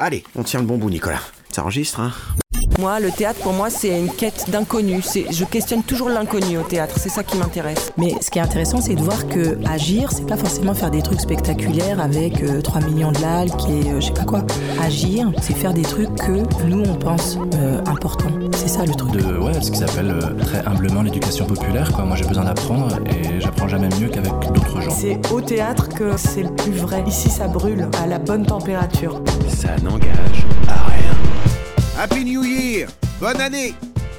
Allez, on tient le bon bout, Nicolas. Ça enregistre, hein Moi, le théâtre, pour moi, c'est une quête d'inconnu. C'est- Je questionne toujours l'inconnu au théâtre. C'est ça qui m'intéresse. Mais ce qui est intéressant, c'est de voir que agir, c'est pas forcément faire des trucs spectaculaires avec euh, 3 millions de likes et euh, je sais pas quoi. Agir, c'est faire des trucs que nous, on pense euh, importants. C'est ça le truc. de ouais, ce qu'ils appellent euh, très humblement l'éducation populaire. Quoi. Moi, j'ai besoin d'apprendre et j'apprends jamais mieux qu'avec d'autres gens. C'est au théâtre que c'est le plus vrai. Ici, ça brûle à la bonne température. Ça n'engage à rien. Happy New Year. Bonne année.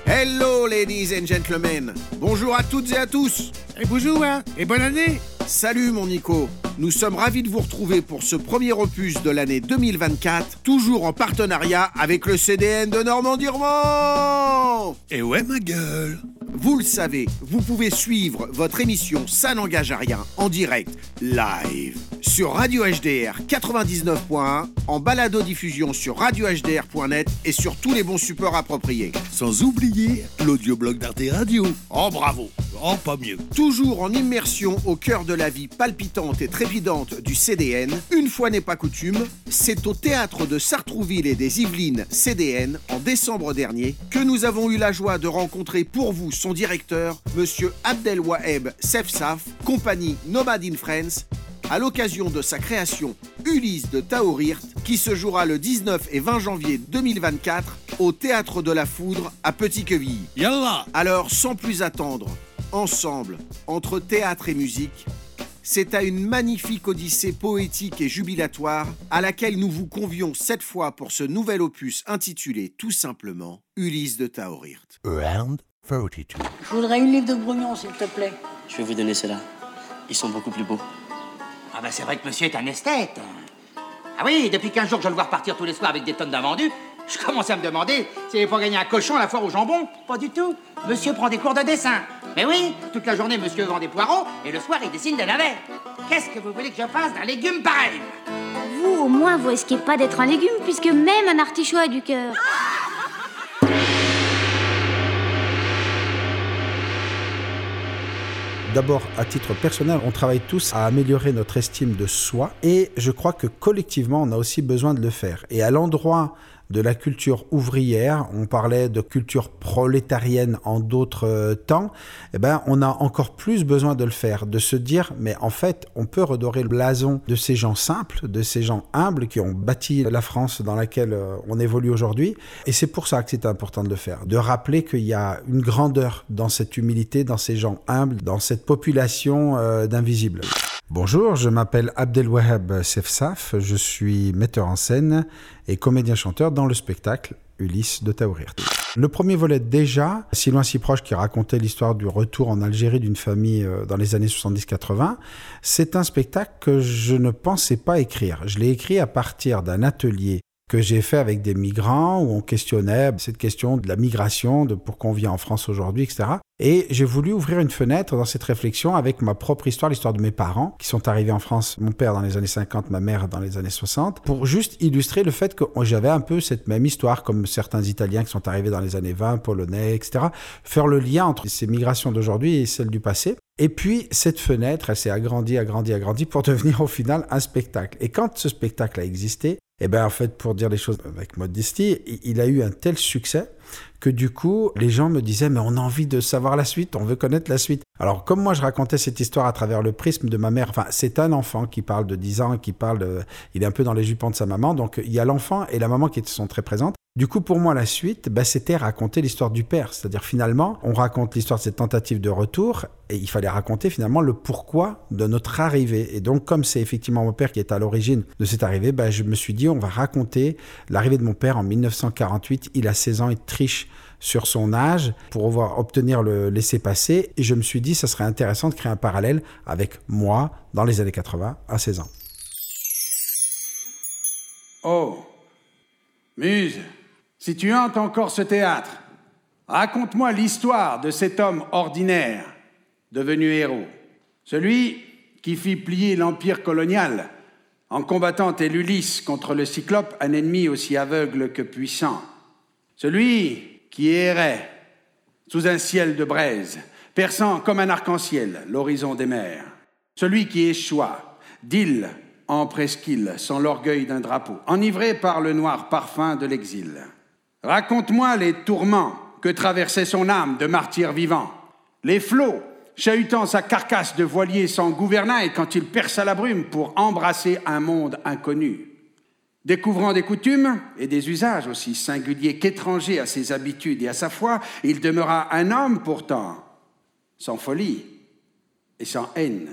Hello, ladies and gentlemen. Bonjour à toutes et à tous. Et bonjour, hein, et bonne année Salut mon Nico. Nous sommes ravis de vous retrouver pour ce premier opus de l'année 2024, toujours en partenariat avec le CDN de Normandie-Roman Et ouais, ma gueule. Vous le savez, vous pouvez suivre votre émission Ça n'engage à rien en direct, live, sur Radio HDR 99.1, en balado-diffusion sur radiohdr.net et sur tous les bons supports appropriés. Sans oublier l'audioblog d'Arte Radio. Oh, bravo. Oh, pas mieux. Toujours en immersion au cœur de la vie palpitante et trépidante du CDN, une fois n'est pas coutume, c'est au théâtre de Sartrouville et des Yvelines CDN en décembre dernier que nous avons eu la joie de rencontrer pour vous son directeur, monsieur Abdelwaheb Sefsaf, compagnie Nomad in France, à l'occasion de sa création Ulysse de Taorirt, qui se jouera le 19 et 20 janvier 2024 au Théâtre de la Foudre à Petit-Quevilly. Yallah Alors, sans plus attendre, ensemble, entre théâtre et musique, c'est à une magnifique odyssée poétique et jubilatoire à laquelle nous vous convions cette fois pour ce nouvel opus intitulé tout simplement Ulysse de Taorirt. Round 42. Je voudrais une livre de brouillon, s'il te plaît. Je vais vous donner ceux-là. Ils sont beaucoup plus beaux. Ah bah c'est vrai que monsieur est un esthète. Ah oui, depuis 15 jours que je le vois repartir tous les soirs avec des tonnes d'invendus, je commence à me demander s'il est pour gagner un cochon à la foire au jambon. Pas du tout. Monsieur prend des cours de dessin. Mais oui, toute la journée monsieur vend des poireaux et le soir il dessine des navets. Qu'est-ce que vous voulez que je fasse d'un légume pareil? Vous, au moins, vous risquez pas d'être un légume, puisque même un artichaut a du cœur. D'abord, à titre personnel, on travaille tous à améliorer notre estime de soi et je crois que collectivement, on a aussi besoin de le faire. Et à l'endroit de la culture ouvrière, on parlait de culture prolétarienne en d'autres euh, temps, eh ben, on a encore plus besoin de le faire, de se dire, mais en fait, on peut redorer le blason de ces gens simples, de ces gens humbles qui ont bâti la France dans laquelle euh, on évolue aujourd'hui. Et c'est pour ça que c'est important de le faire, de rappeler qu'il y a une grandeur dans cette humilité, dans ces gens humbles, dans cette population euh, d'invisibles. Bonjour, je m'appelle Abdelwahab Sefsaf, je suis metteur en scène et comédien-chanteur dans le spectacle Ulysse de Taourir. Le premier volet déjà, si loin si proche, qui racontait l'histoire du retour en Algérie d'une famille euh, dans les années 70-80, c'est un spectacle que je ne pensais pas écrire. Je l'ai écrit à partir d'un atelier que j'ai fait avec des migrants où on questionnait cette question de la migration, de pourquoi on vient en France aujourd'hui, etc. Et j'ai voulu ouvrir une fenêtre dans cette réflexion avec ma propre histoire, l'histoire de mes parents qui sont arrivés en France, mon père dans les années 50, ma mère dans les années 60, pour juste illustrer le fait que j'avais un peu cette même histoire comme certains Italiens qui sont arrivés dans les années 20, Polonais, etc. Faire le lien entre ces migrations d'aujourd'hui et celles du passé. Et puis, cette fenêtre, elle s'est agrandie, agrandie, agrandie pour devenir au final un spectacle. Et quand ce spectacle a existé, eh bien, en fait, pour dire les choses avec modestie, il a eu un tel succès que du coup, les gens me disaient, mais on a envie de savoir la suite, on veut connaître la suite. Alors, comme moi, je racontais cette histoire à travers le prisme de ma mère, enfin, c'est un enfant qui parle de 10 ans, qui parle, de, il est un peu dans les jupons de sa maman, donc il y a l'enfant et la maman qui sont très présentes. Du coup, pour moi, la suite, bah, c'était raconter l'histoire du père. C'est-à-dire, finalement, on raconte l'histoire de cette tentative de retour et il fallait raconter finalement le pourquoi de notre arrivée. Et donc, comme c'est effectivement mon père qui est à l'origine de cette arrivée, bah, je me suis dit, on va raconter l'arrivée de mon père en 1948. Il a 16 ans, il triche sur son âge pour pouvoir obtenir le laisser-passer. Et je me suis dit, ça serait intéressant de créer un parallèle avec moi dans les années 80 à 16 ans. Oh, Muse, si tu hantes encore ce théâtre, raconte-moi l'histoire de cet homme ordinaire devenu héros. Celui qui fit plier l'empire colonial en combattant Ulysse contre le Cyclope, un ennemi aussi aveugle que puissant. Celui qui errait sous un ciel de braise, perçant comme un arc-en-ciel l'horizon des mers. Celui qui échoua d'île en presqu'île, sans l'orgueil d'un drapeau, enivré par le noir parfum de l'exil. Raconte-moi les tourments que traversait son âme de martyr vivant, les flots chahutant sa carcasse de voilier sans gouvernail quand il perça la brume pour embrasser un monde inconnu. Découvrant des coutumes et des usages aussi singuliers qu'étrangers à ses habitudes et à sa foi, il demeura un homme pourtant, sans folie et sans haine.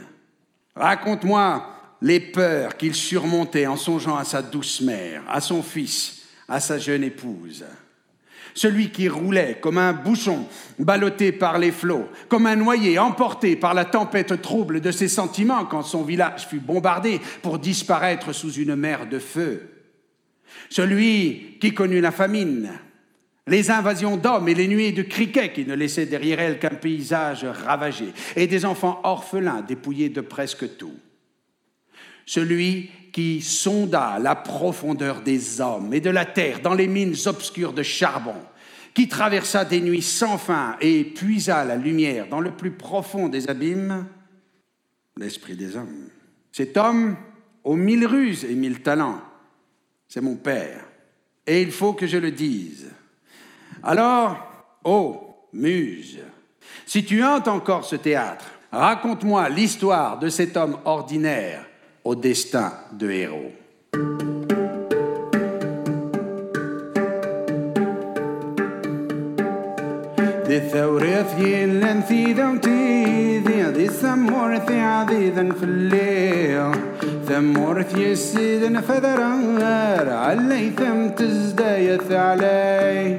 Raconte-moi les peurs qu'il surmontait en songeant à sa douce mère, à son fils, à sa jeune épouse celui qui roulait comme un bouchon ballotté par les flots, comme un noyé emporté par la tempête trouble de ses sentiments quand son village fut bombardé pour disparaître sous une mer de feu. Celui qui connut la famine, les invasions d'hommes et les nuées de criquets qui ne laissaient derrière elles qu'un paysage ravagé, et des enfants orphelins dépouillés de presque tout. Celui qui sonda la profondeur des hommes et de la terre dans les mines obscures de charbon, qui traversa des nuits sans fin et puisa la lumière dans le plus profond des abîmes, l'esprit des hommes. Cet homme, aux mille ruses et mille talents, c'est mon père, et il faut que je le dise. Alors, ô muse, si tu hantes encore ce théâtre, raconte-moi l'histoire de cet homme ordinaire au destin de héros. دي الثورات يلا نثيدة وتيدي دي الثمور في عديدا في الليل ثمور في السيد نفذر علي ثم تزدايث علي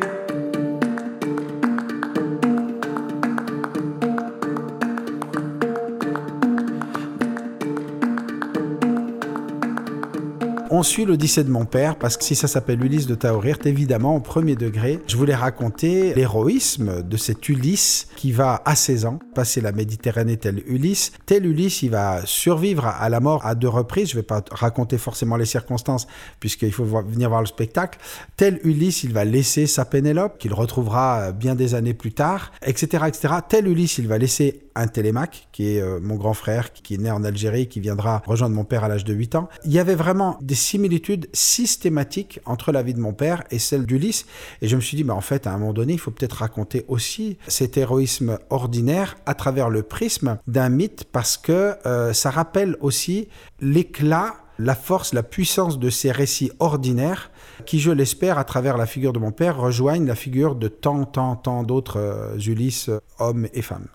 On suit l'Odyssée de mon père parce que si ça s'appelle Ulysse de Taourirt, évidemment, au premier degré, je voulais raconter l'héroïsme de cet Ulysse qui va à 16 ans passer la Méditerranée tel Ulysse. Tel Ulysse, il va survivre à la mort à deux reprises. Je ne vais pas raconter forcément les circonstances puisqu'il faut venir voir le spectacle. Tel Ulysse, il va laisser sa Pénélope qu'il retrouvera bien des années plus tard, etc., etc. Tel Ulysse, il va laisser un Télémaque, qui est euh, mon grand frère, qui est né en Algérie, qui viendra rejoindre mon père à l'âge de 8 ans. Il y avait vraiment des similitudes systématiques entre la vie de mon père et celle d'Ulysse. Et je me suis dit, mais en fait, à un moment donné, il faut peut-être raconter aussi cet héroïsme ordinaire à travers le prisme d'un mythe, parce que euh, ça rappelle aussi l'éclat la force, la puissance de ces récits ordinaires qui, je l'espère, à travers la figure de mon père, rejoignent la figure de tant, tant, tant d'autres euh, Ulysses, hommes et femmes.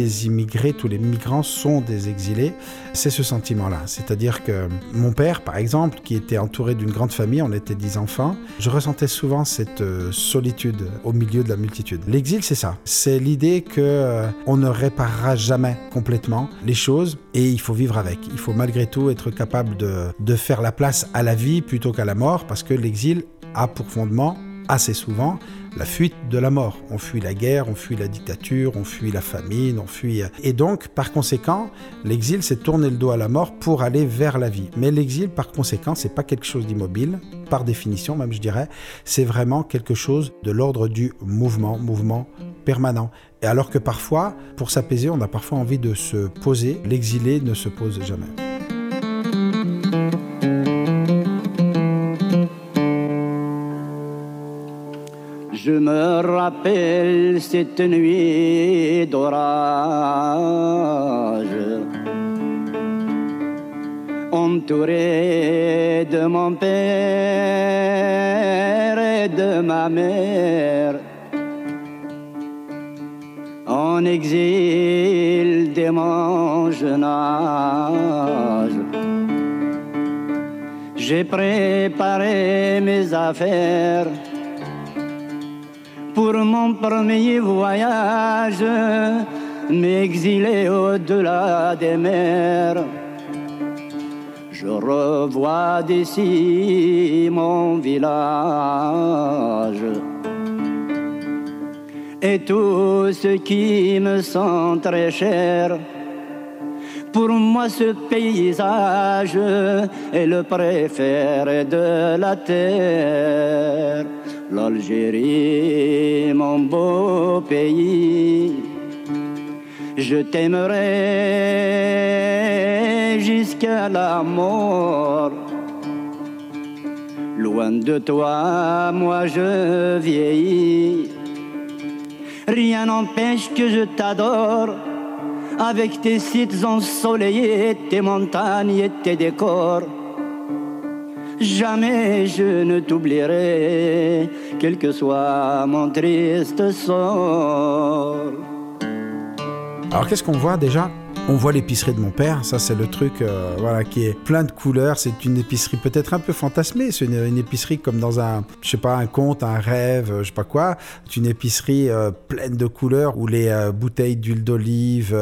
Les immigrés, tous les migrants sont des exilés, c'est ce sentiment-là. C'est-à-dire que mon père, par exemple, qui était entouré d'une grande famille, on était dix enfants, je ressentais souvent cette euh, solitude au milieu de la multitude. L'exil, c'est ça. C'est l'idée que euh, on ne réparera jamais complètement les choses et il faut vivre avec. Il faut malgré tout être capable de, de faire la place à la vie plutôt qu'à la mort parce que l'exil a pour fondement assez souvent la fuite de la mort. On fuit la guerre, on fuit la dictature, on fuit la famine, on fuit... Et donc, par conséquent, l'exil, c'est tourner le dos à la mort pour aller vers la vie. Mais l'exil, par conséquent, c'est pas quelque chose d'immobile, par définition même, je dirais. C'est vraiment quelque chose de l'ordre du mouvement, mouvement permanent. Et alors que parfois, pour s'apaiser, on a parfois envie de se poser. L'exilé ne se pose jamais. Je me rappelle cette nuit d'orage, entouré de mon père et de ma mère, en exil de mon jeune âge. J'ai préparé mes affaires pour mon premier voyage, m'exiler au-delà des mers. Je revois d'ici mon village et tout ce qui me sent très cher. Pour moi, ce paysage est le préféré de la terre. L'Algérie, mon beau pays, je t'aimerai jusqu'à la mort. Loin de toi, moi je vieillis. Rien n'empêche que je t'adore avec tes sites ensoleillés, tes montagnes et tes décors. Jamais je ne t'oublierai, quel que soit mon triste sort. Alors qu'est-ce qu'on voit déjà? On voit l'épicerie de mon père, ça c'est le truc euh, voilà, qui est plein de couleurs. C'est une épicerie peut-être un peu fantasmée. C'est une, épicerie comme dans un, je sais pas, un conte, un rêve, je sais pas quoi. C'est une épicerie euh, pleine de couleurs où les euh, bouteilles d'huile d'olive,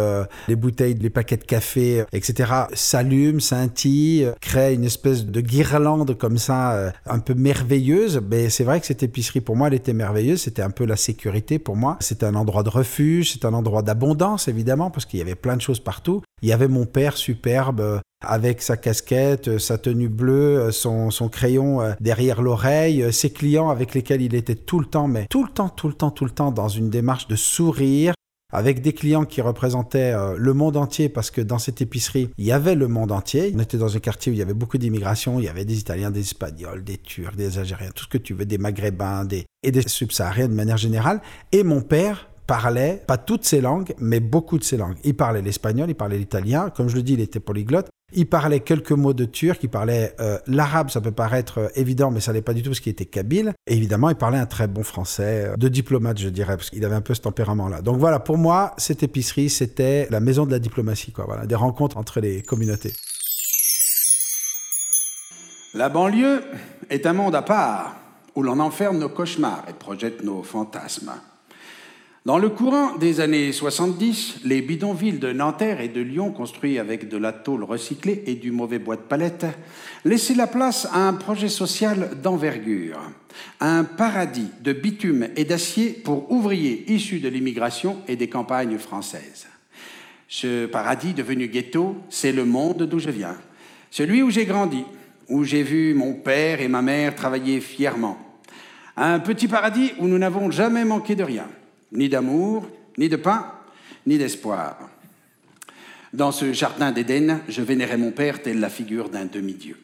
les bouteilles, les paquets de café, etc. s'allument, scintillent, créent une espèce de guirlande comme ça, un peu merveilleuse. Mais c'est vrai que cette épicerie, pour moi, elle était merveilleuse. C'était un peu la sécurité pour moi. C'était un endroit de refuge, c'est un endroit d'abondance évidemment parce qu'il y avait plein de choses partout il y avait mon père superbe euh, avec sa casquette, euh, sa tenue bleue, euh, son, crayon derrière l'oreille, ses clients avec lesquels il était tout le temps, mais tout le temps, tout le temps, tout le temps dans une démarche de sourire, avec des clients qui représentaient le monde entier parce que dans cette épicerie, il y avait le monde entier. On était dans un quartier où il y avait beaucoup d'immigration, il y avait des Italiens, des Espagnols, des Turcs, des Algériens, tout ce que tu veux, des Maghrébins et des Subsahariens de manière générale. Et mon père parlait, pas toutes ces langues, mais beaucoup de ces langues. Il parlait l'espagnol, il parlait l'italien, comme je le dis, il était polyglotte. Il parlait quelques mots de turc, il parlait euh, l'arabe, ça peut paraître euh, évident, mais ça n'est pas du tout ce qui était kabyle. Et évidemment, il parlait un très bon français, euh, de diplomate, je dirais, parce qu'il avait un peu ce tempérament-là. Donc voilà, pour moi, cette épicerie, c'était la maison de la diplomatie, quoi. Voilà, des rencontres entre les communautés. La banlieue est un monde à part où l'on enferme nos cauchemars et projette nos fantasmes. Dans le courant des années 70, les bidonvilles de Nanterre et de Lyon, construits avec de la tôle recyclée et du mauvais bois de palette, laissaient la place à un projet social d'envergure, un paradis de bitume et d'acier pour ouvriers issus de l'immigration et des campagnes françaises. Ce paradis devenu ghetto, c'est le monde d'où je viens, celui où j'ai grandi, où j'ai vu mon père et ma mère travailler fièrement. Un petit paradis où nous n'avons jamais manqué de rien ni d'amour, ni de pain, ni d'espoir. Dans ce jardin d'Éden, je vénérais mon père tel la figure d'un demi-dieu.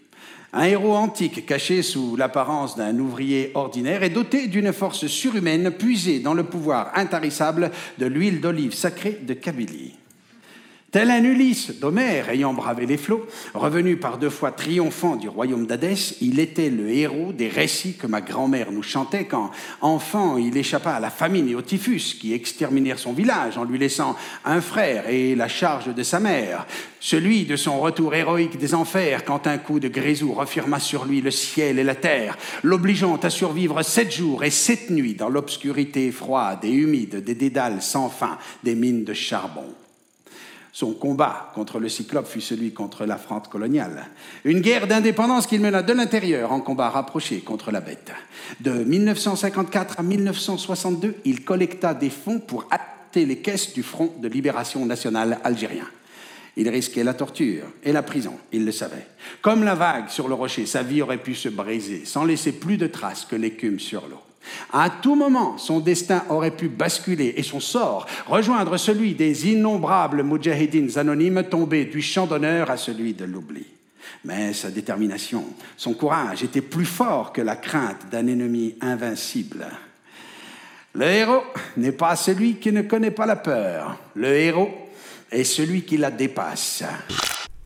Un héros antique caché sous l'apparence d'un ouvrier ordinaire et doté d'une force surhumaine puisée dans le pouvoir intarissable de l'huile d'olive sacrée de Kabylie. Tel un Ulysse d'Homère ayant bravé les flots, revenu par deux fois triomphant du royaume d'Hadès, il était le héros des récits que ma grand-mère nous chantait quand, enfant, il échappa à la famine et au typhus qui exterminèrent son village en lui laissant un frère et la charge de sa mère. Celui de son retour héroïque des enfers quand un coup de grézou refirma sur lui le ciel et la terre, l'obligeant à survivre sept jours et sept nuits dans l'obscurité froide et humide des dédales sans fin des mines de charbon. Son combat contre le Cyclope fut celui contre la France coloniale. Une guerre d'indépendance qu'il mena de l'intérieur en combat rapproché contre la bête. De 1954 à 1962, il collecta des fonds pour hâter les caisses du Front de libération nationale algérien. Il risquait la torture et la prison, il le savait. Comme la vague sur le rocher, sa vie aurait pu se briser sans laisser plus de traces que l'écume sur l'eau. À tout moment, son destin aurait pu basculer et son sort rejoindre celui des innombrables mujahidines anonymes tombés du champ d'honneur à celui de l'oubli. Mais sa détermination, son courage étaient plus forts que la crainte d'un ennemi invincible. Le héros n'est pas celui qui ne connaît pas la peur. Le héros est celui qui la dépasse.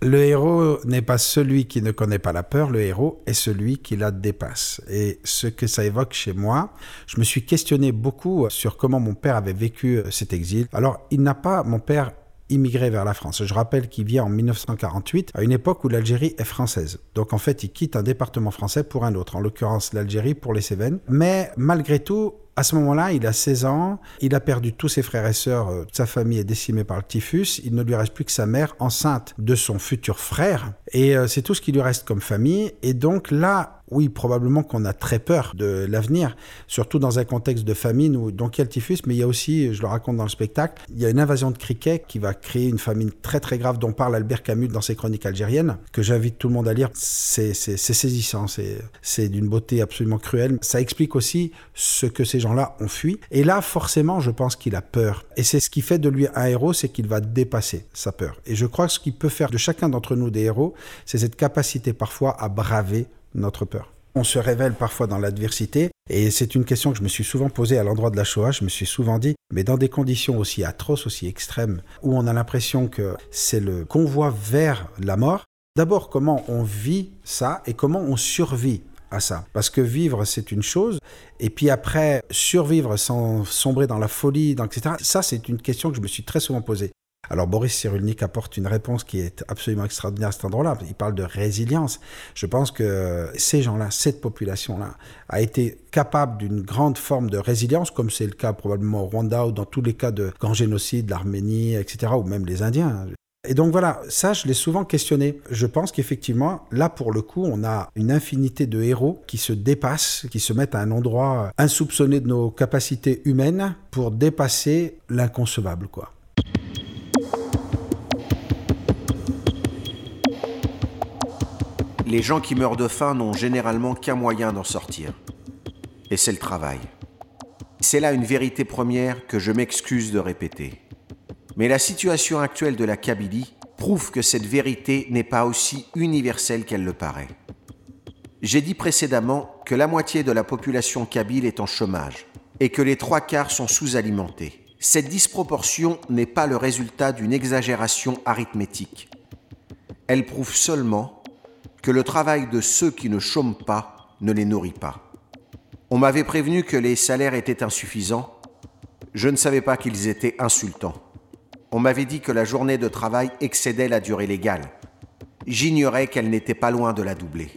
Le héros n'est pas celui qui ne connaît pas la peur, le héros est celui qui la dépasse. Et ce que ça évoque chez moi, je me suis questionné beaucoup sur comment mon père avait vécu euh, cet exil. Alors, il n'a pas, mon père, immigré vers la France. Je rappelle qu'il vient en 1948, à une époque où l'Algérie est française. Donc en fait, il quitte un département français pour un autre, en l'occurrence l'Algérie pour les Cévennes. Mais malgré tout, À ce moment-là, il a 16 ans, il a perdu tous ses frères et sœurs, euh, sa famille est décimée par le typhus, il ne lui reste plus que sa mère enceinte de son futur frère, et euh, c'est tout ce qui lui reste comme famille. Et donc là, oui, probablement qu'on a très peur de l'avenir, surtout dans un contexte de famine où donc il y a le typhus, mais il y a aussi, je le raconte dans le spectacle, il y a une invasion de criquets qui va créer une famine très très grave dont parle Albert Camus dans ses chroniques algériennes, que j'invite tout le monde à lire. C'est saisissant, c'est d'une beauté absolument cruelle. Ça explique aussi ce que ces gens-là ont fui. Et là, forcément, je pense qu'il a peur. Et c'est ce qui fait de lui un héros, c'est qu'il va dépasser sa peur. Et je crois que ce qui peut faire de chacun d'entre nous des héros, c'est cette capacité parfois à braver notre peur. On se révèle parfois dans l'adversité, et c'est une question que je me suis souvent posée à l'endroit de la Shoah. Je me suis souvent dit, mais dans des conditions aussi atroces, aussi extrêmes, où on a l'impression que c'est le convoi vers la mort, d'abord comment on vit ça et comment on survit à ça. Parce que vivre, c'est une chose, et puis après, survivre sans sombrer dans la folie, etc., ça, c'est une question que je me suis très souvent posée. Alors Boris Cyrulnik apporte une réponse qui est absolument extraordinaire à cet endroit-là. Il parle de résilience. Je pense que ces gens-là, cette population-là, a été capable d'une grande forme de résilience, comme c'est le cas probablement au Rwanda ou dans tous les cas de grand génocide, l'Arménie, etc., ou même les Indiens. Et donc voilà, ça, je l'ai souvent questionné. Je pense qu'effectivement, là, pour le coup, on a une infinité de héros qui se dépassent, qui se mettent à un endroit insoupçonné de nos capacités humaines pour dépasser l'inconcevable. Les gens qui meurent de faim n'ont généralement qu'un moyen d'en sortir. Et c'est le travail. C'est là une vérité première que je m'excuse de répéter. Mais la situation actuelle de la Kabylie prouve que cette vérité n'est pas aussi universelle qu'elle le paraît. J'ai dit précédemment que la moitié de la population kabyle est en chômage et que les trois quarts sont sous-alimentés. Cette disproportion n'est pas le résultat d'une exagération arithmétique. Elle prouve seulement que le travail de ceux qui ne chôment pas ne les nourrit pas. On m'avait prévenu que les salaires étaient insuffisants. Je ne savais pas qu'ils étaient insultants. On m'avait dit que la journée de travail excédait la durée légale. J'ignorais qu'elle n'était pas loin de la doubler.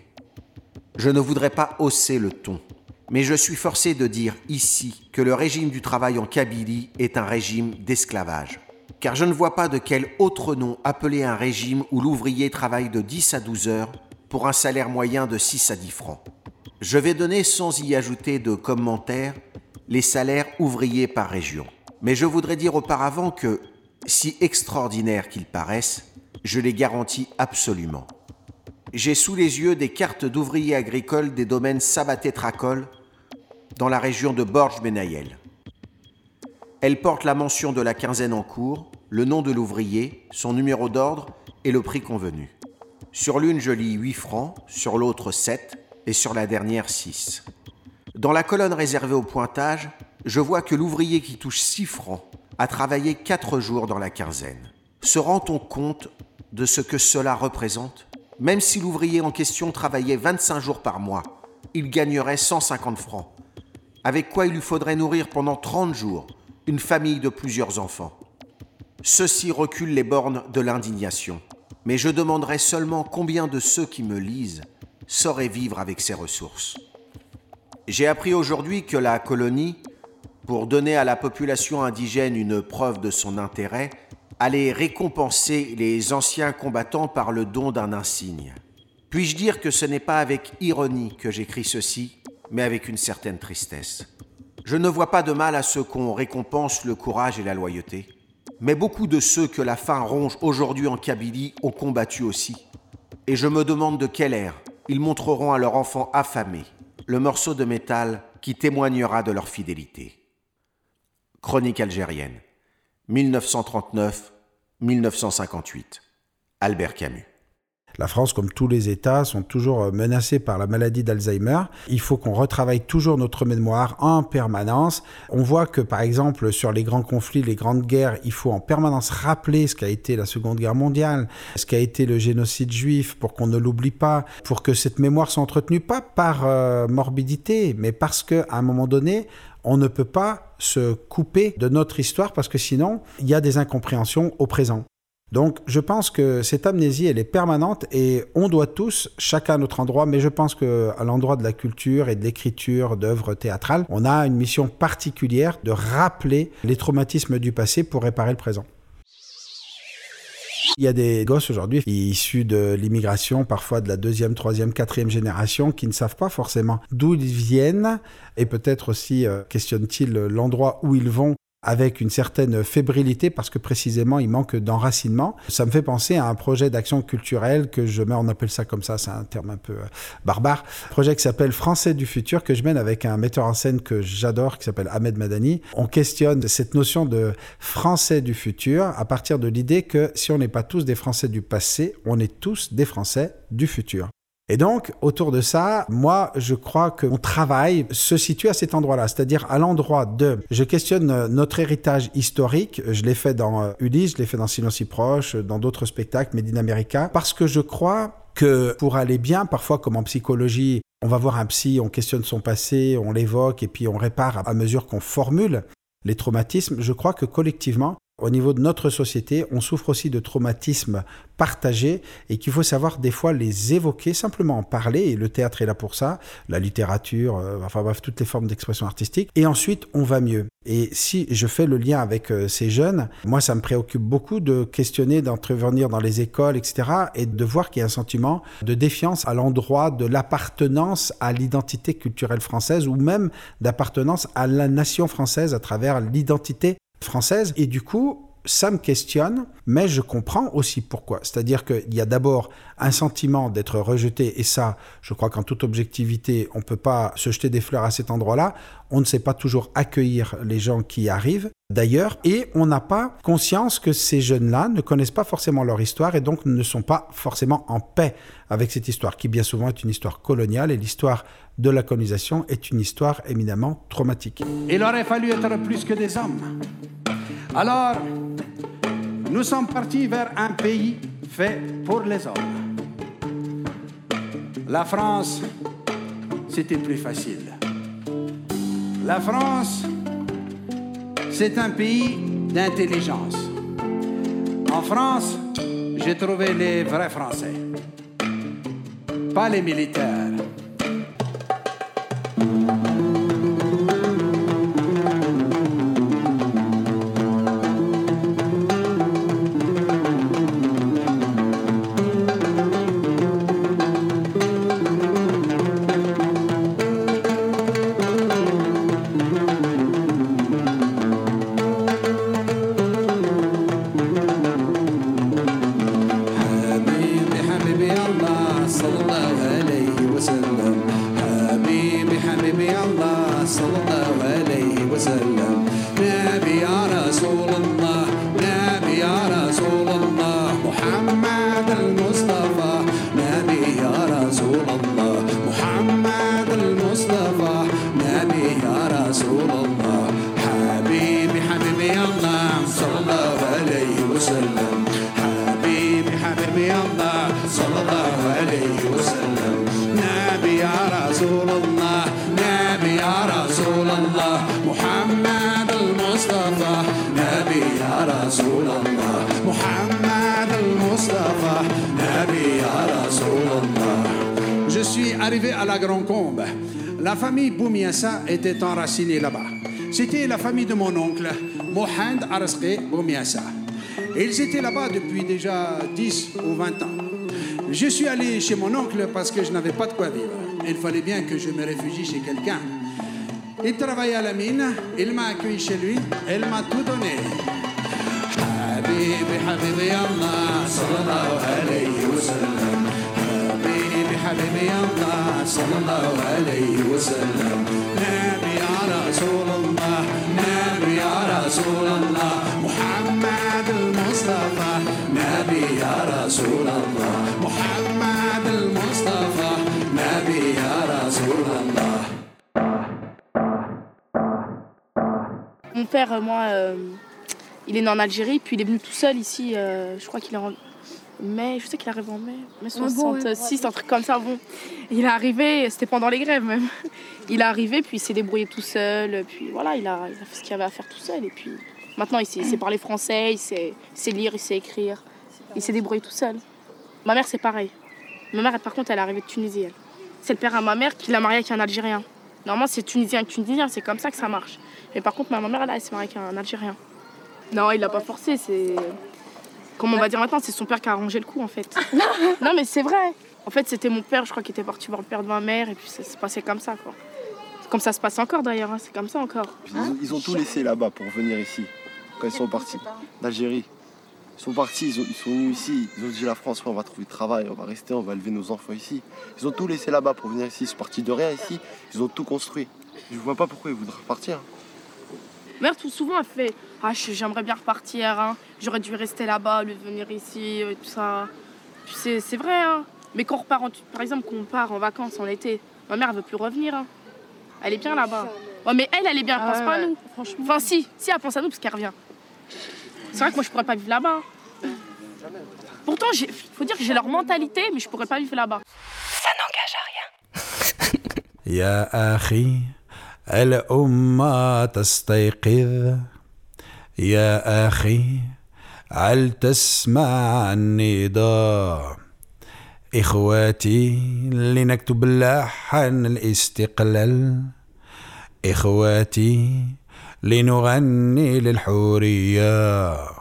Je ne voudrais pas hausser le ton, mais je suis forcé de dire ici que le régime du travail en Kabylie est un régime d'esclavage. Car je ne vois pas de quel autre nom appeler un régime où l'ouvrier travaille de 10 à 12 heures pour un salaire moyen de 6 à 10 francs. Je vais donner sans y ajouter de commentaires les salaires ouvriers par région. Mais je voudrais dire auparavant que, si extraordinaires qu'ils paraissent, je les garantis absolument. J'ai sous les yeux des cartes d'ouvriers agricoles des domaines Sabaté-Tracol dans la région de Borges-Benayel. Elles portent la mention de la quinzaine en cours, le nom de l'ouvrier, son numéro d'ordre et le prix convenu. Sur l'une, je lis 8 francs, sur l'autre 7 et sur la dernière 6. Dans la colonne réservée au pointage, je vois que l'ouvrier qui touche 6 francs a travaillé 4 jours dans la quinzaine. Se rend-on compte de ce que cela représente? Même si l'ouvrier en question travaillait 25 jours par mois, il gagnerait 150 francs, avec quoi il lui faudrait nourrir pendant 30 jours une famille de plusieurs enfants. Ceci recule les bornes de l'indignation mais je demanderai seulement combien de ceux qui me lisent sauraient vivre avec ces ressources. J'ai appris aujourd'hui que la colonie, pour donner à la population indigène une preuve de son intérêt, allait récompenser les anciens combattants par le don d'un insigne. Puis-je dire que ce n'est pas avec ironie que j'écris ceci, mais avec une certaine tristesse. Je ne vois pas de mal à ce qu'on récompense le courage et la loyauté. Mais beaucoup de ceux que la faim ronge aujourd'hui en Kabylie ont combattu aussi. Et je me demande de quelle ère ils montreront à leur enfant affamé le morceau de métal qui témoignera de leur fidélité. Chronique algérienne, 1939-1958. Albert Camus. La France, comme tous les États, sont toujours euh, menacés par la maladie d'Alzheimer. Il faut qu'on retravaille toujours notre mémoire en permanence. On voit que, par exemple, sur les grands conflits, les grandes guerres, il faut en permanence rappeler ce qu'a été la Seconde Guerre mondiale, ce qu'a été le génocide juif, pour qu'on ne l'oublie pas, pour que cette mémoire soit entretenue, pas par euh, morbidité, mais parce qu'à un moment donné, on ne peut pas se couper de notre histoire parce que sinon, il y a des incompréhensions au présent. Donc je pense que cette amnésie, elle est permanente et on doit tous, chacun à notre endroit, mais je pense que à l'endroit de la culture et de l'écriture d'œuvres théâtrales, on a une mission particulière de rappeler les traumatismes du passé pour réparer le présent. Il y a des gosses aujourd'hui issus de l'immigration, parfois de la deuxième, troisième, quatrième génération, qui ne savent pas forcément d'où ils viennent et peut-être aussi euh, questionnent-ils l'endroit où ils vont avec une certaine fébrilité parce que précisément il manque d'enracinement. Ça me fait penser à un projet d'action culturelle que je mets, on appelle ça comme ça, c'est un terme un peu euh, barbare, un projet qui s'appelle Français du futur que je mène avec un metteur en scène que j'adore qui s'appelle Ahmed Madani. On questionne cette notion de Français du futur à partir de l'idée que si on n'est pas tous des Français du passé, on est tous des Français du futur. Et donc, autour de ça, moi, je crois que mon travail se situe à cet endroit-là, c'est-à-dire à, l'endroit de... Je questionne notre héritage historique, je l'ai fait dans euh, Ulysse, je l'ai fait dans Silence si proche, dans d'autres spectacles, Medina America, parce que je crois que pour aller bien, parfois comme en psychologie, on va voir un psy, on questionne son passé, on l'évoque et puis on répare à mesure qu'on formule les traumatismes. Je crois que collectivement, au niveau de notre société, on souffre aussi de traumatismes partagés et qu'il faut savoir des fois les évoquer, simplement en parler, et le théâtre est là pour ça, la littérature, euh, enfin bref, toutes les formes d'expression artistique, et ensuite on va mieux. Et si je fais le lien avec euh, ces jeunes, moi ça me préoccupe beaucoup de questionner, d'intervenir dans les écoles, etc., et de voir qu'il y a un sentiment de défiance à l'endroit de l'appartenance à l'identité culturelle française, ou même d'appartenance à la nation française à travers l'identité française. Et du coup, ça me questionne, mais je comprends aussi pourquoi. C'est-à-dire qu'il y a d'abord un sentiment d'être rejeté, et ça, je crois qu'en toute objectivité, on ne peut pas se jeter des fleurs à cet endroit-là. On ne sait pas toujours accueillir les gens qui arrivent, d'ailleurs, et on n'a pas conscience que ces jeunes-là ne connaissent pas forcément leur histoire et donc ne sont pas forcément en paix avec cette histoire, qui bien souvent est une histoire coloniale, et l'histoire de la colonisation est une histoire éminemment traumatique. Il aurait fallu être plus que des hommes. Alors, nous sommes partis vers un pays fait pour les hommes. La France, c'était plus facile. La France, c'est un pays d'intelligence. En France, j'ai trouvé les vrais Français, pas les militaires. thank you était enraciné là-bas. C'était la famille de mon oncle, Mohand Araske Boumiassa. Ils étaient là-bas depuis déjà 10 ou 20 ans. Je suis allé chez mon oncle parce que je n'avais pas de quoi vivre. Il fallait bien que je me réfugie chez quelqu'un. Il travaillait à la mine, il m'a accueilli chez lui, elle m'a tout donné. حبيبي الله صلى الله عليه وسلم نبي يا رسول الله نبي يا رسول الله محمد المصطفى نبي يا رسول الله محمد المصطفى نبي يا رسول الله Mon père, moi, euh, il est né en Algérie, puis il est venu tout seul ici. Euh, je crois qu'il est en mai, je sais qu'il arrive en mai, mai 66, un truc comme ça. Bon, il est arrivé, c'était pendant les grèves même. Il est arrivé, puis il s'est débrouillé tout seul, puis voilà, il a, fait ce qu'il avait à faire tout seul. Et puis maintenant, il sait, parler français, il sait, lire, il sait écrire. Il s'est débrouillé tout seul. Ma mère, c'est pareil. Ma mère, par contre, elle est arrivée de Tunisie. elle. C'est le père à ma mère qui l'a mariée avec un Algérien. Normalement, c'est Tunisien Tunisien, c'est comme ça que ça marche. Mais par contre, ma mère, là, elle s'est mariée avec un Algérien. Non, il l'a pas forcé, c'est. Comment on va dire maintenant C'est son père qui a arrangé le coup, en fait. non, mais c'est vrai. En fait, c'était mon père, je crois, qui était parti voir le père de ma mère, et puis ça s'est passé comme ça, quoi. Comme ça se passe encore d'ailleurs, hein, c'est comme ça encore. Ils ont, ils ont tout laissé là-bas pour venir ici, quand ils sont partis d'Algérie. Ils sont partis, ils, ont- ils sont venus ici, ils ont dit la France, on va trouver du travail, on va rester, on va élever nos enfants ici. Ils ont tout laissé là-bas pour venir ici, ils sont partis de rien ici, ils ont tout construit. Je vois pas pourquoi ils voudraient repartir. Mère, tout souvent, elle fait Ah, je- j'aimerais bien repartir, hein. j'aurais dû rester là-bas au lieu de venir ici, et tout ça. Puis c'est c'est vrai, hein. Mais quand on repart, en- par exemple, quand on part en vacances en été, ma mère, elle veut plus revenir. hein. Elle est bien là-bas. Ouais, mais elle, elle est bien, elle Ah pense ouais, pas à nous. Franchement. Enfin, si, si, elle pense à nous parce qu'elle revient. C'est vrai que moi, je pourrais pas vivre là-bas. hein. Pourtant, il faut dire que j'ai leur mentalité, mais je pourrais pas vivre là-bas. Ça n'engage à rien. الأمة تستيقظ. يا أخي هل تسمع النداء؟ إخواتي لنكتب لحن الاستقلال. إخواتي لنغني للحرية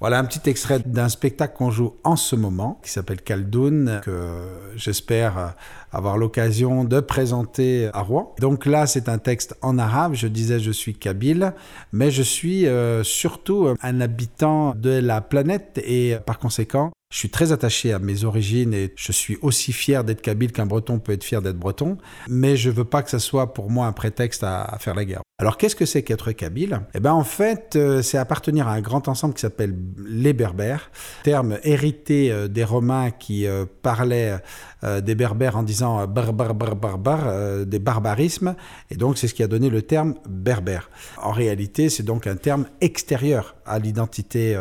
Voilà un petit extrait d'un spectacle qu'on joue en ce moment, qui s'appelle Kaldoun, que j'espère avoir l'occasion de présenter à Rouen. Donc là, c'est un texte en arabe. Je disais, je suis kabyle, mais je suis euh, surtout un habitant de la planète et par conséquent, je suis très attaché à mes origines et je suis aussi fier d'être kabyle qu'un breton peut être fier d'être breton, mais je veux pas que ça soit pour moi un prétexte à faire la guerre. Alors qu'est-ce que c'est qu'être kabyle? Eh ben en fait, euh, c'est appartenir à un grand ensemble qui s'appelle les Berbères, terme hérité euh, des Romains qui euh, parlaient des Berbères en disant euh, bar bar bar bar bar, euh, des barbarismes, et donc c'est ce qui a donné le terme berbère. En réalité, c'est donc un terme extérieur à l'identité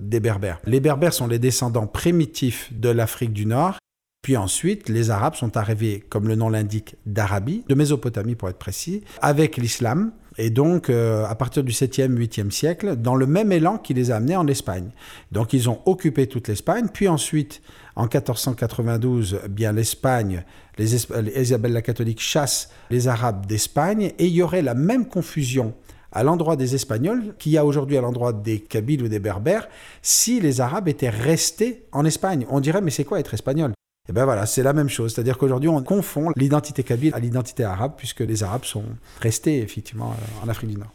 des Berbères. Les Berbères sont les descendants primitifs de l'Afrique du Nord. Puis ensuite, les Arabes sont arrivés, comme le nom l'indique, d'Arabie, de Mésopotamie pour être précis, avec l'islam. Et donc, euh, à partir du 7e, 8e siècle, dans le même élan qui les a amenés en Espagne. Donc, ils ont occupé toute l'Espagne. Puis ensuite, en 1492, eh bien l'Espagne, les, Isabelle la catholique chassent les Arabes d'Espagne. Et il y aurait la même confusion à l'endroit des Espagnols qu'il y a aujourd'hui à l'endroit des Kabyles ou des Berbères si les Arabes étaient restés en Espagne. On dirait, mais c'est quoi être espagnol? Et ben voilà, c'est la même chose. C'est-à-dire qu'aujourd'hui, on confond l'identité kabyle à l'identité arabe, puisque les Arabes sont restés effectivement euh, en Afrique du Nord.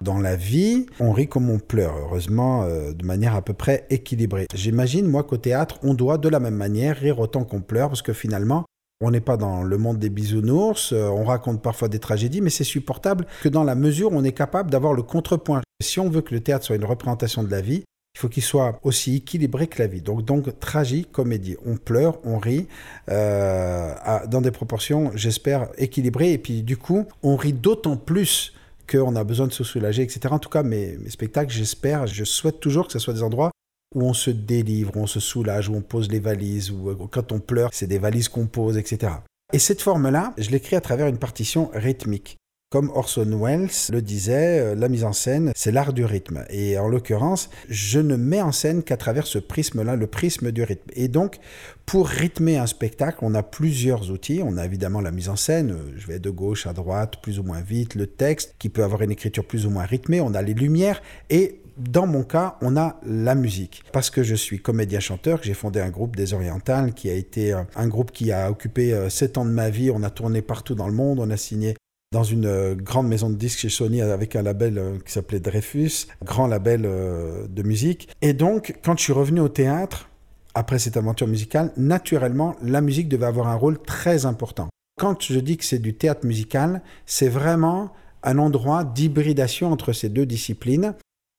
Dans la vie, on rit comme on pleure, heureusement, euh, de manière à peu près équilibrée. J'imagine, moi, qu'au théâtre, on doit de la même manière rire autant qu'on pleure, parce que finalement, on n'est pas dans le monde des bisounours, euh, on raconte parfois des tragédies, mais c'est supportable que dans la mesure où on est capable d'avoir le contrepoint. Si on veut que le théâtre soit une représentation de la vie, il faut qu'il soit aussi équilibré que la vie. Donc, donc tragique, comédie. On pleure, on rit, euh, dans des proportions, j'espère, équilibrées. Et puis, du coup, on rit d'autant plus qu'on a besoin de se soulager, etc. En tout cas, mes, mes spectacles, j'espère, je souhaite toujours que ce soit des endroits où on se délivre, où on se soulage, où on pose les valises, où euh, quand on pleure, c'est des valises qu'on pose, etc. Et cette forme-là, je l'écris à travers une partition rythmique. Comme Orson Welles le disait, euh, la mise en scène, c'est l'art du rythme. Et en l'occurrence, je ne mets en scène qu'à travers ce prisme-là, le prisme du rythme. Et donc, pour rythmer un spectacle, on a plusieurs outils. On a évidemment la mise en scène, euh, je vais de gauche à droite, plus ou moins vite, le texte, qui peut avoir une écriture plus ou moins rythmée, on a les lumières, et dans mon cas, on a la musique. Parce que je suis comédien-chanteur, que j'ai fondé un groupe des Orientales, qui a été euh, un groupe qui a occupé euh, sept ans de ma vie. On a tourné partout dans le monde, on a signé dans une euh, grande maison de disques chez Sony avec un label euh, qui s'appelait Dreyfus, grand label euh, de musique. Et donc, quand je suis revenu au théâtre, après cette aventure musicale, naturellement, la musique devait avoir un rôle très important. Quand je dis que c'est du théâtre musical, c'est vraiment un endroit d'hybridation entre ces deux disciplines.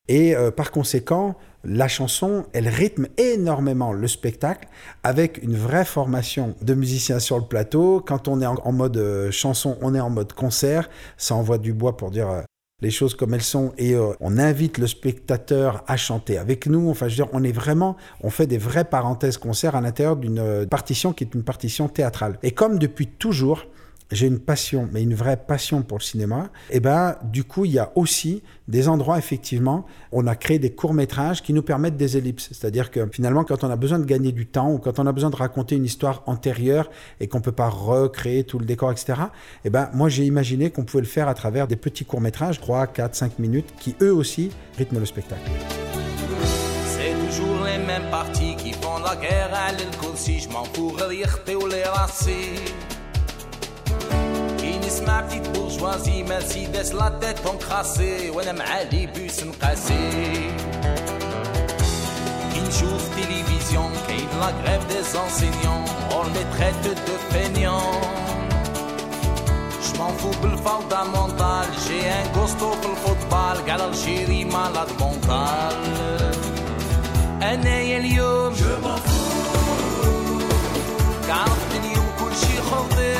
Et euh, par conséquent, la chanson, elle rythme énormément le spectacle avec une vraie formation de musiciens sur le plateau. Quand on est en, mode euh, chanson, on est en mode concert. Ça envoie du bois pour dire euh, les choses comme elles sont et on invite le spectateur à chanter avec nous. Enfin, je veux dire, on est vraiment, on fait des vraies parenthèses concerts à l'intérieur d'une partition qui est une partition théâtrale. Et comme depuis toujours, j'ai une passion, mais une vraie passion pour le cinéma, et ben du coup, il y a aussi des endroits, effectivement, on a créé des courts-métrages qui nous permettent des ellipses. C'est-à-dire que finalement, quand on a besoin de gagner du temps ou quand on a besoin de raconter une histoire antérieure et qu'on ne peut pas recréer tout le décor, etc., et ben moi, j'ai imaginé qu'on pouvait le faire à travers des petits courts-métrages, 3, 4, 5 minutes, qui eux aussi rythment le spectacle. C'est toujours les mêmes parties qui font la guerre à si je m'en les نسمع بتيت بورجوازي مرسيدس لا تيت اونكراسي وانا معالي بوس نقاسي كي نشوف تلفزيون كاين لا غريف دي زونسينيون اور لي تريت دو فينيون جمون فو بالفوضى مونتال جي ان كوستو في الفوتبال كاع الجيري مالاد مونتال انايا اليوم جو مون فو كاع عرفت اليوم كلشي خلطي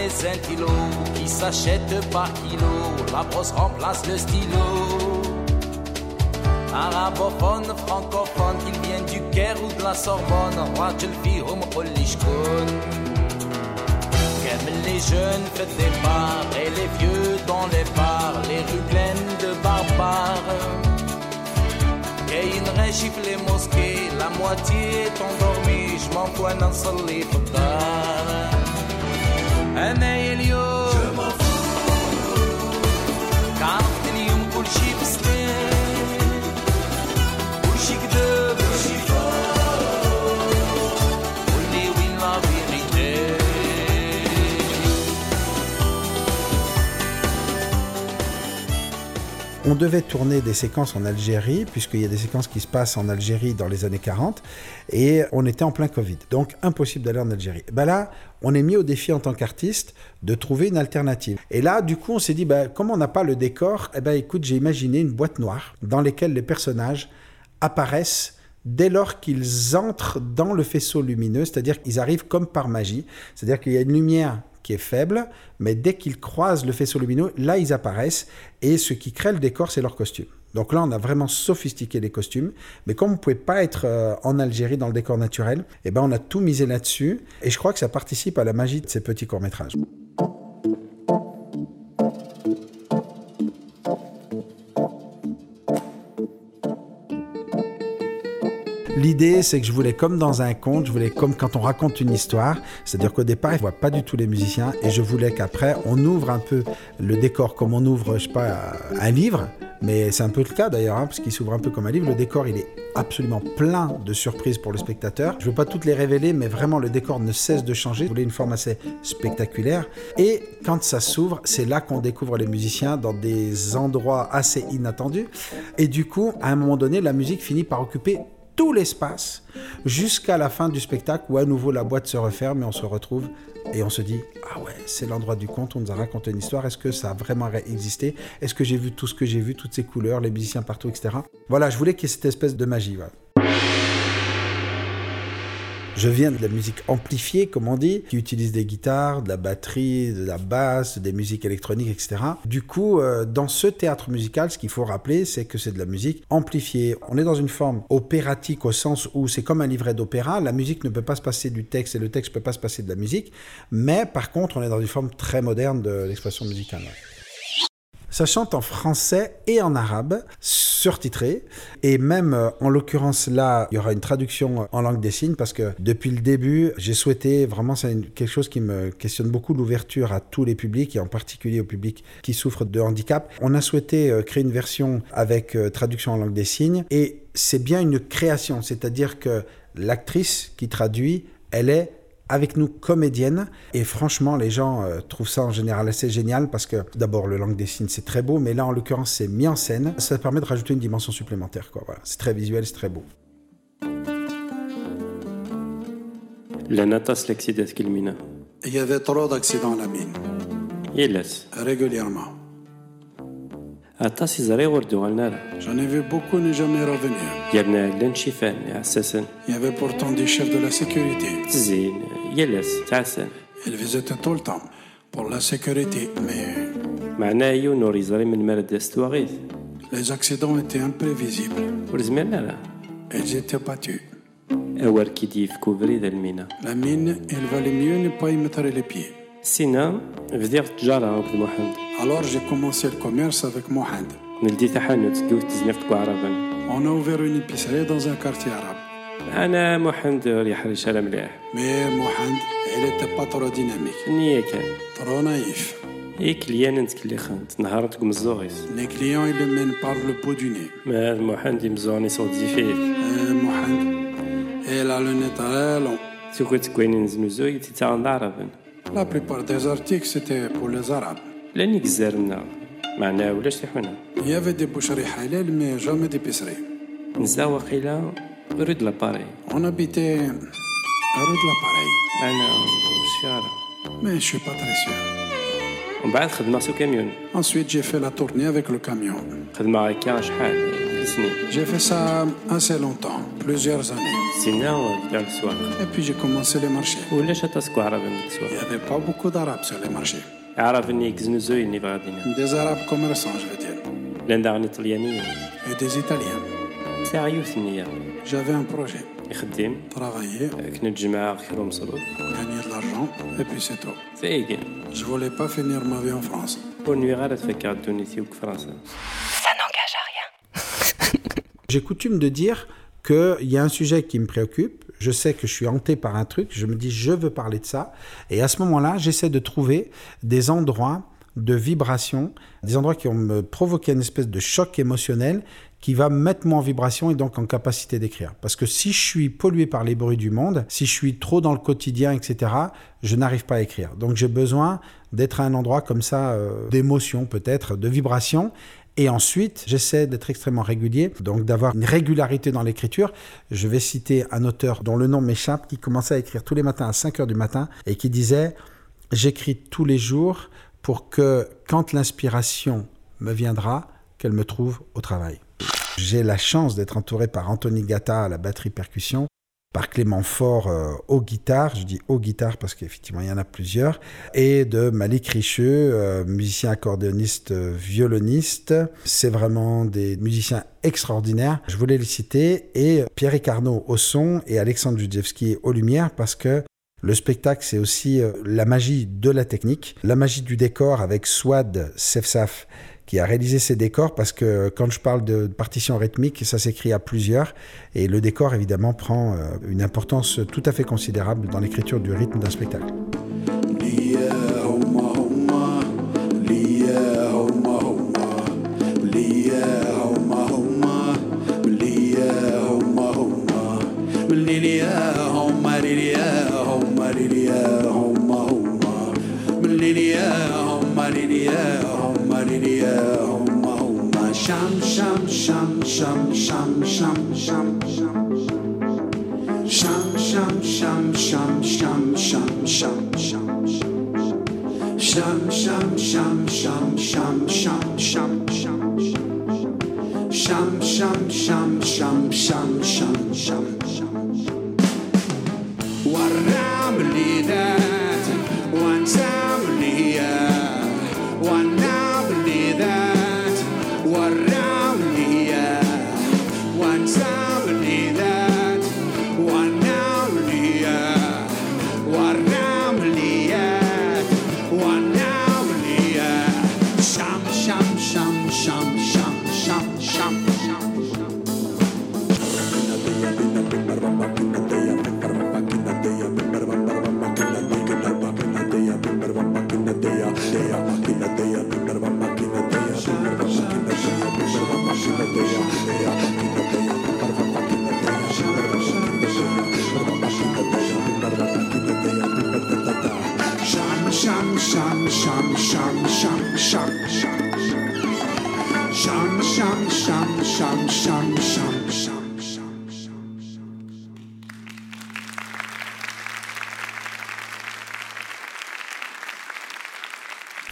les intilos qui s'achètent par kilo. La brosse remplace le stylo. Arabophone, francophone, qu'il vienne du Caire ou de la Sorbonne. Rachel J'aime les jeunes faites des bars et les vieux dans les bars, les rues pleines de barbares. Gaynerai gifle les mosquées, la moitié est endormie, je m'envoie dans ce livre d'art. On devait tourner des séquences en Algérie, puisqu'il y a des séquences qui se passent en Algérie dans les années 40, et on était en plein Covid. Donc impossible d'aller en Algérie. Ben là, on est mis au défi en tant qu'artiste de trouver une alternative. Et là, du coup, on s'est dit, ben, comme on n'a pas le décor, eh ben, écoute, j'ai imaginé une boîte noire dans laquelle les personnages apparaissent dès lors qu'ils entrent dans le faisceau lumineux, c'est-à-dire qu'ils arrivent comme par magie, c'est-à-dire qu'il y a une lumière qui est faible, mais dès qu'ils croisent le faisceau lumineux, là ils apparaissent, et ce qui crée le décor, c'est leur costume. Donc là, on a vraiment sophistiqué les costumes, mais comme on ne pouvait pas être euh, en Algérie dans le décor naturel, eh ben on a tout misé là-dessus, et je crois que ça participe à la magie de ces petits courts-métrages. L'idée, c'est que je voulais, comme dans un conte, je voulais comme quand on raconte une histoire, c'est-à-dire qu'au départ, il ne voit pas du tout les musiciens, et je voulais qu'après, on ouvre un peu le décor comme on ouvre, je sais pas, un livre, mais c'est un peu le cas d'ailleurs, hein, parce qu'il s'ouvre un peu comme un livre. Le décor, il est absolument plein de surprises pour le spectateur. Je ne veux pas toutes les révéler, mais vraiment, le décor ne cesse de changer. Je voulais une forme assez spectaculaire. Et quand ça s'ouvre, c'est là qu'on découvre les musiciens dans des endroits assez inattendus. Et du coup, à un moment donné, la musique finit par occuper tout l'espace jusqu'à la fin du spectacle où à nouveau la boîte se referme et on se retrouve et on se dit ah ouais c'est l'endroit du conte on nous a raconté une histoire est-ce que ça a vraiment existé? Est-ce que j'ai vu tout ce que j'ai vu toutes ces couleurs les musiciens partout etc voilà je voulais qu'il y ait cette espèce de magie je viens de la musique amplifiée, comme on dit, qui utilise des guitares, de la batterie, de la basse, des musiques électroniques, etc. Du coup, euh, dans ce théâtre musical, ce qu'il faut rappeler, c'est que c'est de la musique amplifiée. On est dans une forme opératique au sens où c'est comme un livret d'opéra. La musique ne peut pas se passer du texte et le texte ne peut pas se passer de la musique. Mais par contre, on est dans une forme très moderne de l'expression musicale. Ça chante en français et en arabe, surtitré. Et même, euh, en l'occurrence, là, il y aura une traduction en langue des signes parce que depuis le début, j'ai souhaité, vraiment, c'est quelque chose qui me questionne beaucoup, l'ouverture à tous les publics et en particulier au public qui souffre de handicap. On a souhaité euh, créer une version avec euh, traduction en langue des signes et c'est bien une création, c'est-à-dire que l'actrice qui traduit, elle est avec nous comédienne. Et franchement, les gens euh, trouvent ça en général assez génial parce que d'abord, le langue des signes, c'est très beau, mais là, en l'occurrence, c'est mis en scène. Ça permet de rajouter une dimension supplémentaire. Quoi. Voilà. C'est très visuel, c'est très beau. Il y avait trop d'accidents à la mine. Régulièrement. J'en ai vu beaucoup ne jamais revenir. Il y avait pourtant des chefs de la sécurité. يلس تعسف Il visitait tout le temps pour la sécurité, mais معناه يونور يزري من مرد استواغيث les accidents étaient imprévisibles. ورزمنا لا Ils étaient battus. أور كي ديفكو بريد المينا La mine, il valait mieux ne pas y mettre les pieds. سينا بديت تجارة عبد محمد Alors j'ai commencé le commerce avec Mohand. نلدي تحنت دوت تزنيفت عربا On a ouvert une épicerie dans un quartier arabe. أنا محمد ريح رساله مليح مي محمد على تا ترو ديناميك. نية كان ترو نايف إي كليان أنت كلي خنت نهار تقوم الزوغيس لي كليون إلا من بار لو بو دو ني. مي محمد يمزوني صوت زيفيك آه، محمد. إي لا لو ني تري لون. سو كنت كوين تي تيتان العرب لا بريبار دي زارتيك سيتي بو لي زاراب لاني كزارنا معناها ولاش تيحونا يافي دي بوشري حلال مي جامي دي بيسري نزا وقيلا رد لاباري On habitait à rue de l'appareil. انا الشارع Mais je suis pas très sûr. ومن بعد خدمة سو كاميون Ensuite, j'ai fait la tournée avec le camion. خدمة هكا شحال سنين J'ai fait ça assez longtemps, plusieurs années. سينا ودار السواق Et puis j'ai commencé les marchés. ولاش تاسكو عربا من Il n'y السواق avait pas beaucoup d'Arabes sur les marchés. عرف اني كزنوزوي اني بغادينا Des Arabes commerçants, je veux dire. لان داغني طليانية Et des Italiens. ساعة يوثنية j'avais un projet. Travailler. Gagner de l'argent. Et puis c'est tout. Je voulais pas finir ma vie en France. Ça n'engage à rien. J'ai coutume de dire qu'il y a un sujet qui me préoccupe. Je sais que je suis hanté par un truc. Je me dis, je veux parler de ça. Et à ce moment-là, j'essaie de trouver des endroits de vibrations, des endroits qui vont me provoquer une espèce de choc émotionnel qui va me mettre moi en vibration et donc en capacité d'écrire. Parce que si je suis pollué par les bruits du monde, si je suis trop dans le quotidien, etc., je n'arrive pas à écrire. Donc j'ai besoin d'être à un endroit comme ça, euh, d'émotion peut-être, de vibration, et ensuite, j'essaie d'être extrêmement régulier, donc d'avoir une régularité dans l'écriture. Je vais citer un auteur dont le nom m'échappe, qui commençait à écrire tous les matins à 5 heures du matin et qui disait J'écris tous les jours pour que quand l'inspiration me viendra, qu'elle me trouve au travail. J'ai la chance d'être entouré par Anthony Gatta à la batterie percussion, par Clément Faure euh, aux guitares, je dis aux guitares parce qu'effectivement il y en a plusieurs, et de Malik Richeux, euh, musicien accordéoniste, euh, violoniste. C'est vraiment des musiciens extraordinaires. Je voulais les citer, et Pierre Arnaud au son et Alexandre Judjewski aux lumières parce que le spectacle, c'est aussi euh, la magie de la technique, la magie du décor avec Swad Sefsaf qui a réalisé ces décors parce que quand je parle de partition rythmique, ça s'écrit à plusieurs et le décor évidemment prend euh, une importance tout à fait considérable dans l'écriture du rythme d'un spectacle. Sham sham sham sham sham sham sham sham Sham sham sham sham sham sham sham sham Sham sham sham sham sham sham sham sham Sham sham sham sham sham sham sham sham Waram lidat One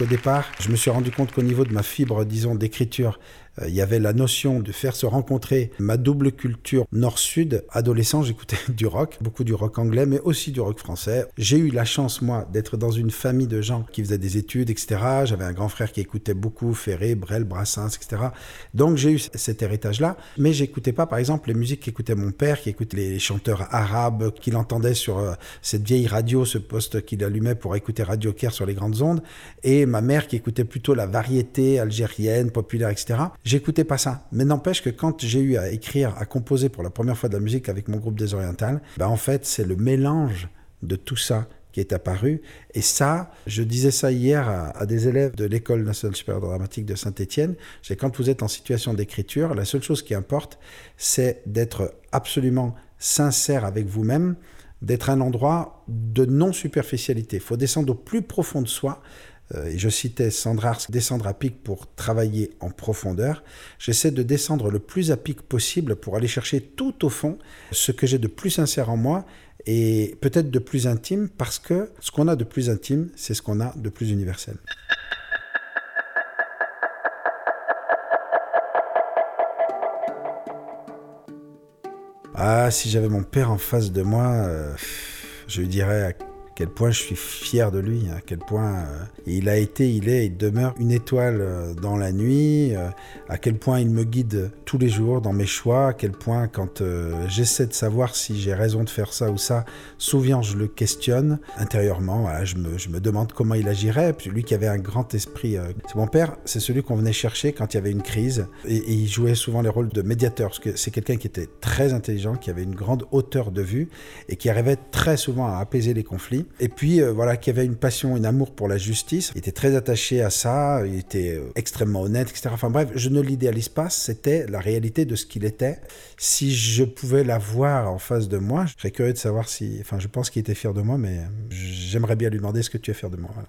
départ, je me suis rendu compte qu'au niveau de ma fibre, disons, d'écriture, Euh, Il y avait la notion de faire se rencontrer ma double culture nord-sud. Adolescent, j'écoutais du rock, beaucoup du rock anglais, mais aussi du rock français. J'ai eu la chance, moi, d'être dans une famille de gens qui faisaient des études, etc. J'avais un grand frère qui écoutait beaucoup Ferré, Brel, Brassens, etc. Donc j'ai eu cet héritage-là, mais j'écoutais pas, par exemple, les musiques qu'écoutait mon père, qui écoutait les chanteurs arabes, qu'il entendait sur euh, cette vieille radio, ce poste qu'il allumait pour écouter Radio Caire sur les grandes ondes, et ma mère qui écoutait plutôt la variété algérienne, populaire, etc. J'écoutais pas ça. Mais n'empêche que quand j'ai eu à écrire, à composer pour la première fois de la musique avec mon groupe des Orientales, ben en fait, c'est le mélange de tout ça qui est apparu. Et ça, je disais ça hier à, à des élèves de l'École nationale supérieure dramatique de Saint-Étienne, c'est quand vous êtes en situation d'écriture, la seule chose qui importe, c'est d'être absolument sincère avec vous-même, d'être un endroit de non-superficialité. Il faut descendre au plus profond de soi. Euh, je citais Sandra Ars, descendre à pic pour travailler en profondeur. J'essaie de descendre le plus à pic possible pour aller chercher tout au fond ce que j'ai de plus sincère en moi et peut-être de plus intime parce que ce qu'on a de plus intime, c'est ce qu'on a de plus universel. Ah, si j'avais mon père en face de moi, euh, je lui dirais à quel point je suis fier de lui, à quel point euh, il a été, il est, il demeure une étoile euh, dans la nuit, euh, à quel point il me guide tous les jours dans mes choix, à quel point quand j'essaie de savoir si j'ai raison de faire ça ou ça, souvent je le questionne. Intérieurement, je, me, je me demande comment il agirait, puis lui qui avait un grand esprit, c'est mon père, c'est celui qu'on venait chercher quand il y avait une crise, et il jouait souvent les rôles de médiateur, parce que c'est quelqu'un qui était très intelligent, qui avait une grande hauteur de vue, et qui arrivait très souvent à apaiser les conflits. Et puis, euh, voilà, qui avait une passion, un amour pour la justice. Il était très attaché à ça, il était euh, extrêmement honnête, etc. Enfin bref, je ne l'idéalise pas, c'était la réalité de ce qu'il était. Si je pouvais la voir en face de moi, je serais curieux de savoir si... Enfin, je pense qu'il était fier de moi, mais j'aimerais bien lui demander ce que tu es fier de moi. Voilà.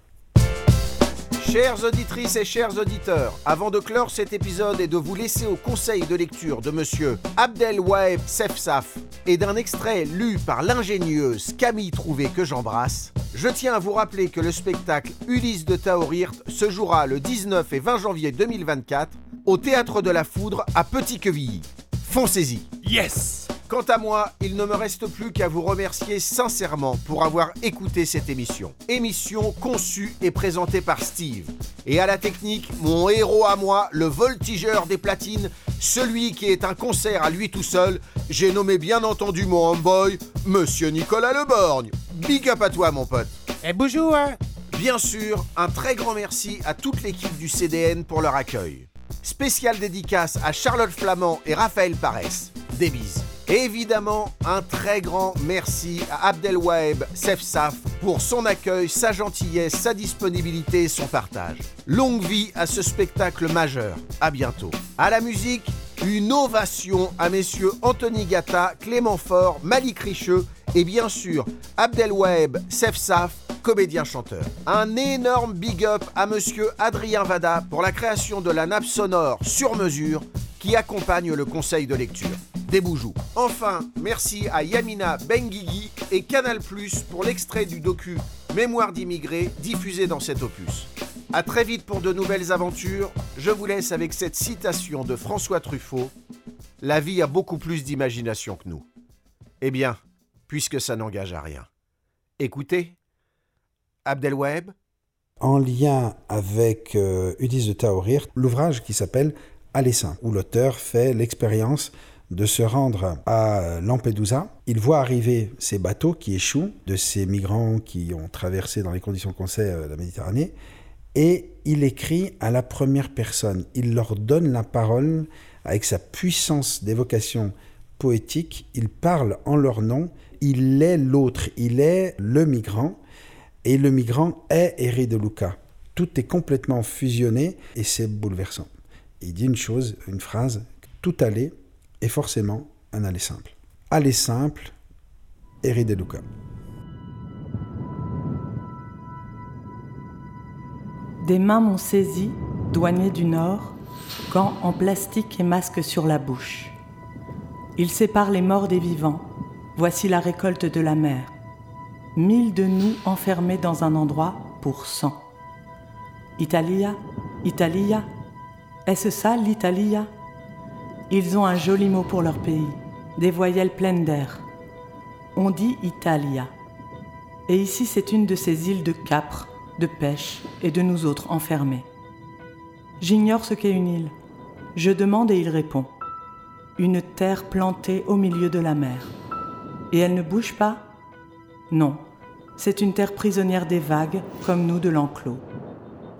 Chères auditrices et chers auditeurs, avant de clore cet épisode et de vous laisser au conseil de lecture de monsieur Abdel Waeb Sefsaf et d'un extrait lu par l'ingénieuse Camille Trouvé que j'embrasse, je tiens à vous rappeler que le spectacle Ulysse de Taourirt se jouera le 19 et 20 janvier 2024 au Théâtre de la Foudre à Petit-Quevilly. Foncez-y Yes Quant à moi, il ne me reste plus qu'à vous remercier sincèrement pour avoir écouté cette émission. Émission conçue et présentée par Steve. Et à la technique, mon héros à moi, le voltigeur des platines, celui qui est un concert à lui tout seul, j'ai nommé bien entendu mon homeboy, Monsieur Nicolas Leborgne. Big up à toi mon pote. Et bonjour hein Bien sûr, un très grand merci à toute l'équipe du CDN pour leur accueil. Spéciale dédicace à Charlotte Flamand et Raphaël Parès. Des bises. Évidemment, un très grand merci à Abdelwaeb Sefsaf pour son accueil, sa gentillesse, sa disponibilité et son partage. Longue vie à ce spectacle majeur. À bientôt. À la musique, une ovation à messieurs Anthony Gatta, Clément Faure, Malik Richeux et bien sûr Abdelwaeb Sefsaf, comédien-chanteur. Un énorme big up à monsieur Adrien Vada pour la création de la nappe sonore sur mesure qui accompagne le conseil de lecture. Des boujoux. Enfin, merci à Yamina Benguigui et Canal Plus pour l'extrait du docu Mémoire d'immigrés diffusé dans cet opus. A très vite pour de nouvelles aventures. Je vous laisse avec cette citation de François Truffaut. La vie a beaucoup plus d'imagination que nous. Eh bien, puisque ça n'engage à rien. Écoutez, Abdelwaheb En lien avec euh, de Taorir, l'ouvrage qui s'appelle Aller simple, où l'auteur fait l'expérience de se rendre à Lampedusa. Il voit arriver ces bateaux qui échouent, de ces migrants qui ont traversé dans les conditions qu'on sait euh, la Méditerranée, et il écrit à la première personne. Il leur donne la parole avec sa puissance d'évocation poétique. Il parle en leur nom. Il est l'autre, il est le migrant, et le migrant est Eri de Luca. Tout est complètement fusionné et c'est bouleversant. Il dit une chose, une phrase, tout aller est forcément un aller simple. Aller simple, Eri. Des mains m'ont saisi, douanier du Nord, gants en plastique et masque sur la bouche. Ils séparent les morts des vivants. Voici la récolte de la mer. Mille de nous enfermés dans un endroit pour cent. Italia, Italia, Est-ce ça l'Italia? Ils ont un joli mot pour leur pays, des voyelles pleines d'air. On dit Italia. Et ici, c'est une de ces îles de capre, de pêche et de nous autres enfermés. J'ignore ce qu'est une île. Je demande et il répond. Une terre plantée au milieu de la mer. Et elle ne bouge pas? Non, c'est une terre prisonnière des vagues, comme nous de l'enclos.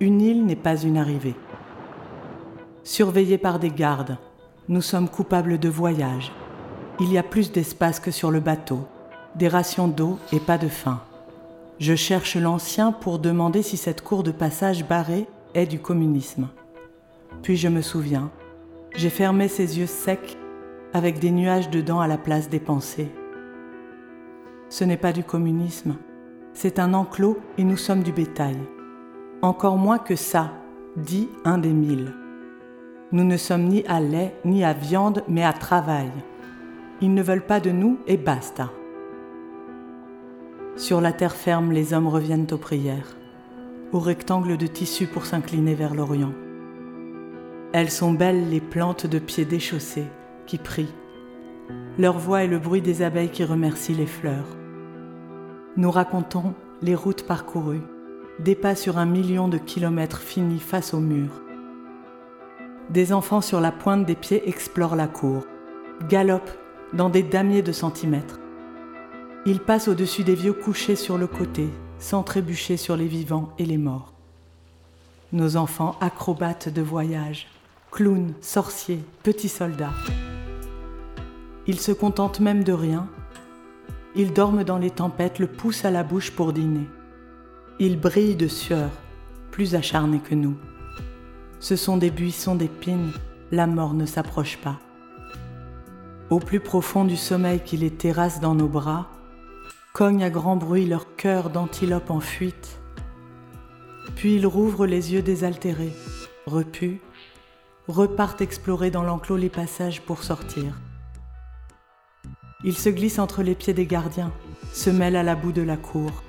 Une île n'est pas une arrivée. Surveillée par des gardes, nous sommes coupables de voyage. Il y a plus d'espace que sur le bateau, des rations d'eau et pas de faim. Je cherche l'ancien pour demander si cette cour de passage barrée est du communisme. Puis je me souviens, j'ai fermé ses yeux secs avec des nuages dedans à la place des pensées. Ce n'est pas du communisme, c'est un enclos et nous sommes du bétail. Encore moins que ça, dit un des mille. Nous ne sommes ni à lait ni à viande, mais à travail. Ils ne veulent pas de nous et basta. Sur la terre ferme, les hommes reviennent aux prières, au rectangle de tissu pour s'incliner vers l'Orient. Elles sont belles les plantes de pieds déchaussés qui prient. Leur voix est le bruit des abeilles qui remercient les fleurs. Nous racontons les routes parcourues, des pas sur un million de kilomètres finis face au mur. Des enfants sur la pointe des pieds explorent la cour, galopent dans des damiers de centimètres. Ils passent au-dessus des vieux couchés sur le côté, sans trébucher sur les vivants et les morts. Nos enfants acrobates de voyage, clowns, sorciers, petits soldats. Ils se contentent même de rien. Ils dorment dans les tempêtes, le pouce à la bouche pour dîner. Ils brillent de sueur, plus acharnés que nous. Ce sont des buissons d'épines, la mort ne s'approche pas. Au plus profond du sommeil qui les terrasse dans nos bras, cognent à grand bruit leur cœur d'antilope en fuite. Puis ils rouvrent les yeux désaltérés, repus, repartent explorer dans l'enclos les passages pour sortir. Ils se glissent entre les pieds des gardiens, se mêlent à la boue de la cour.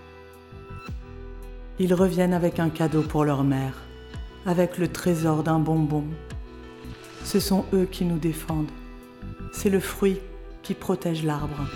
Ils reviennent avec un cadeau pour leur mère avec le trésor d'un bonbon. Ce sont eux qui nous défendent. C'est le fruit qui protège l'arbre.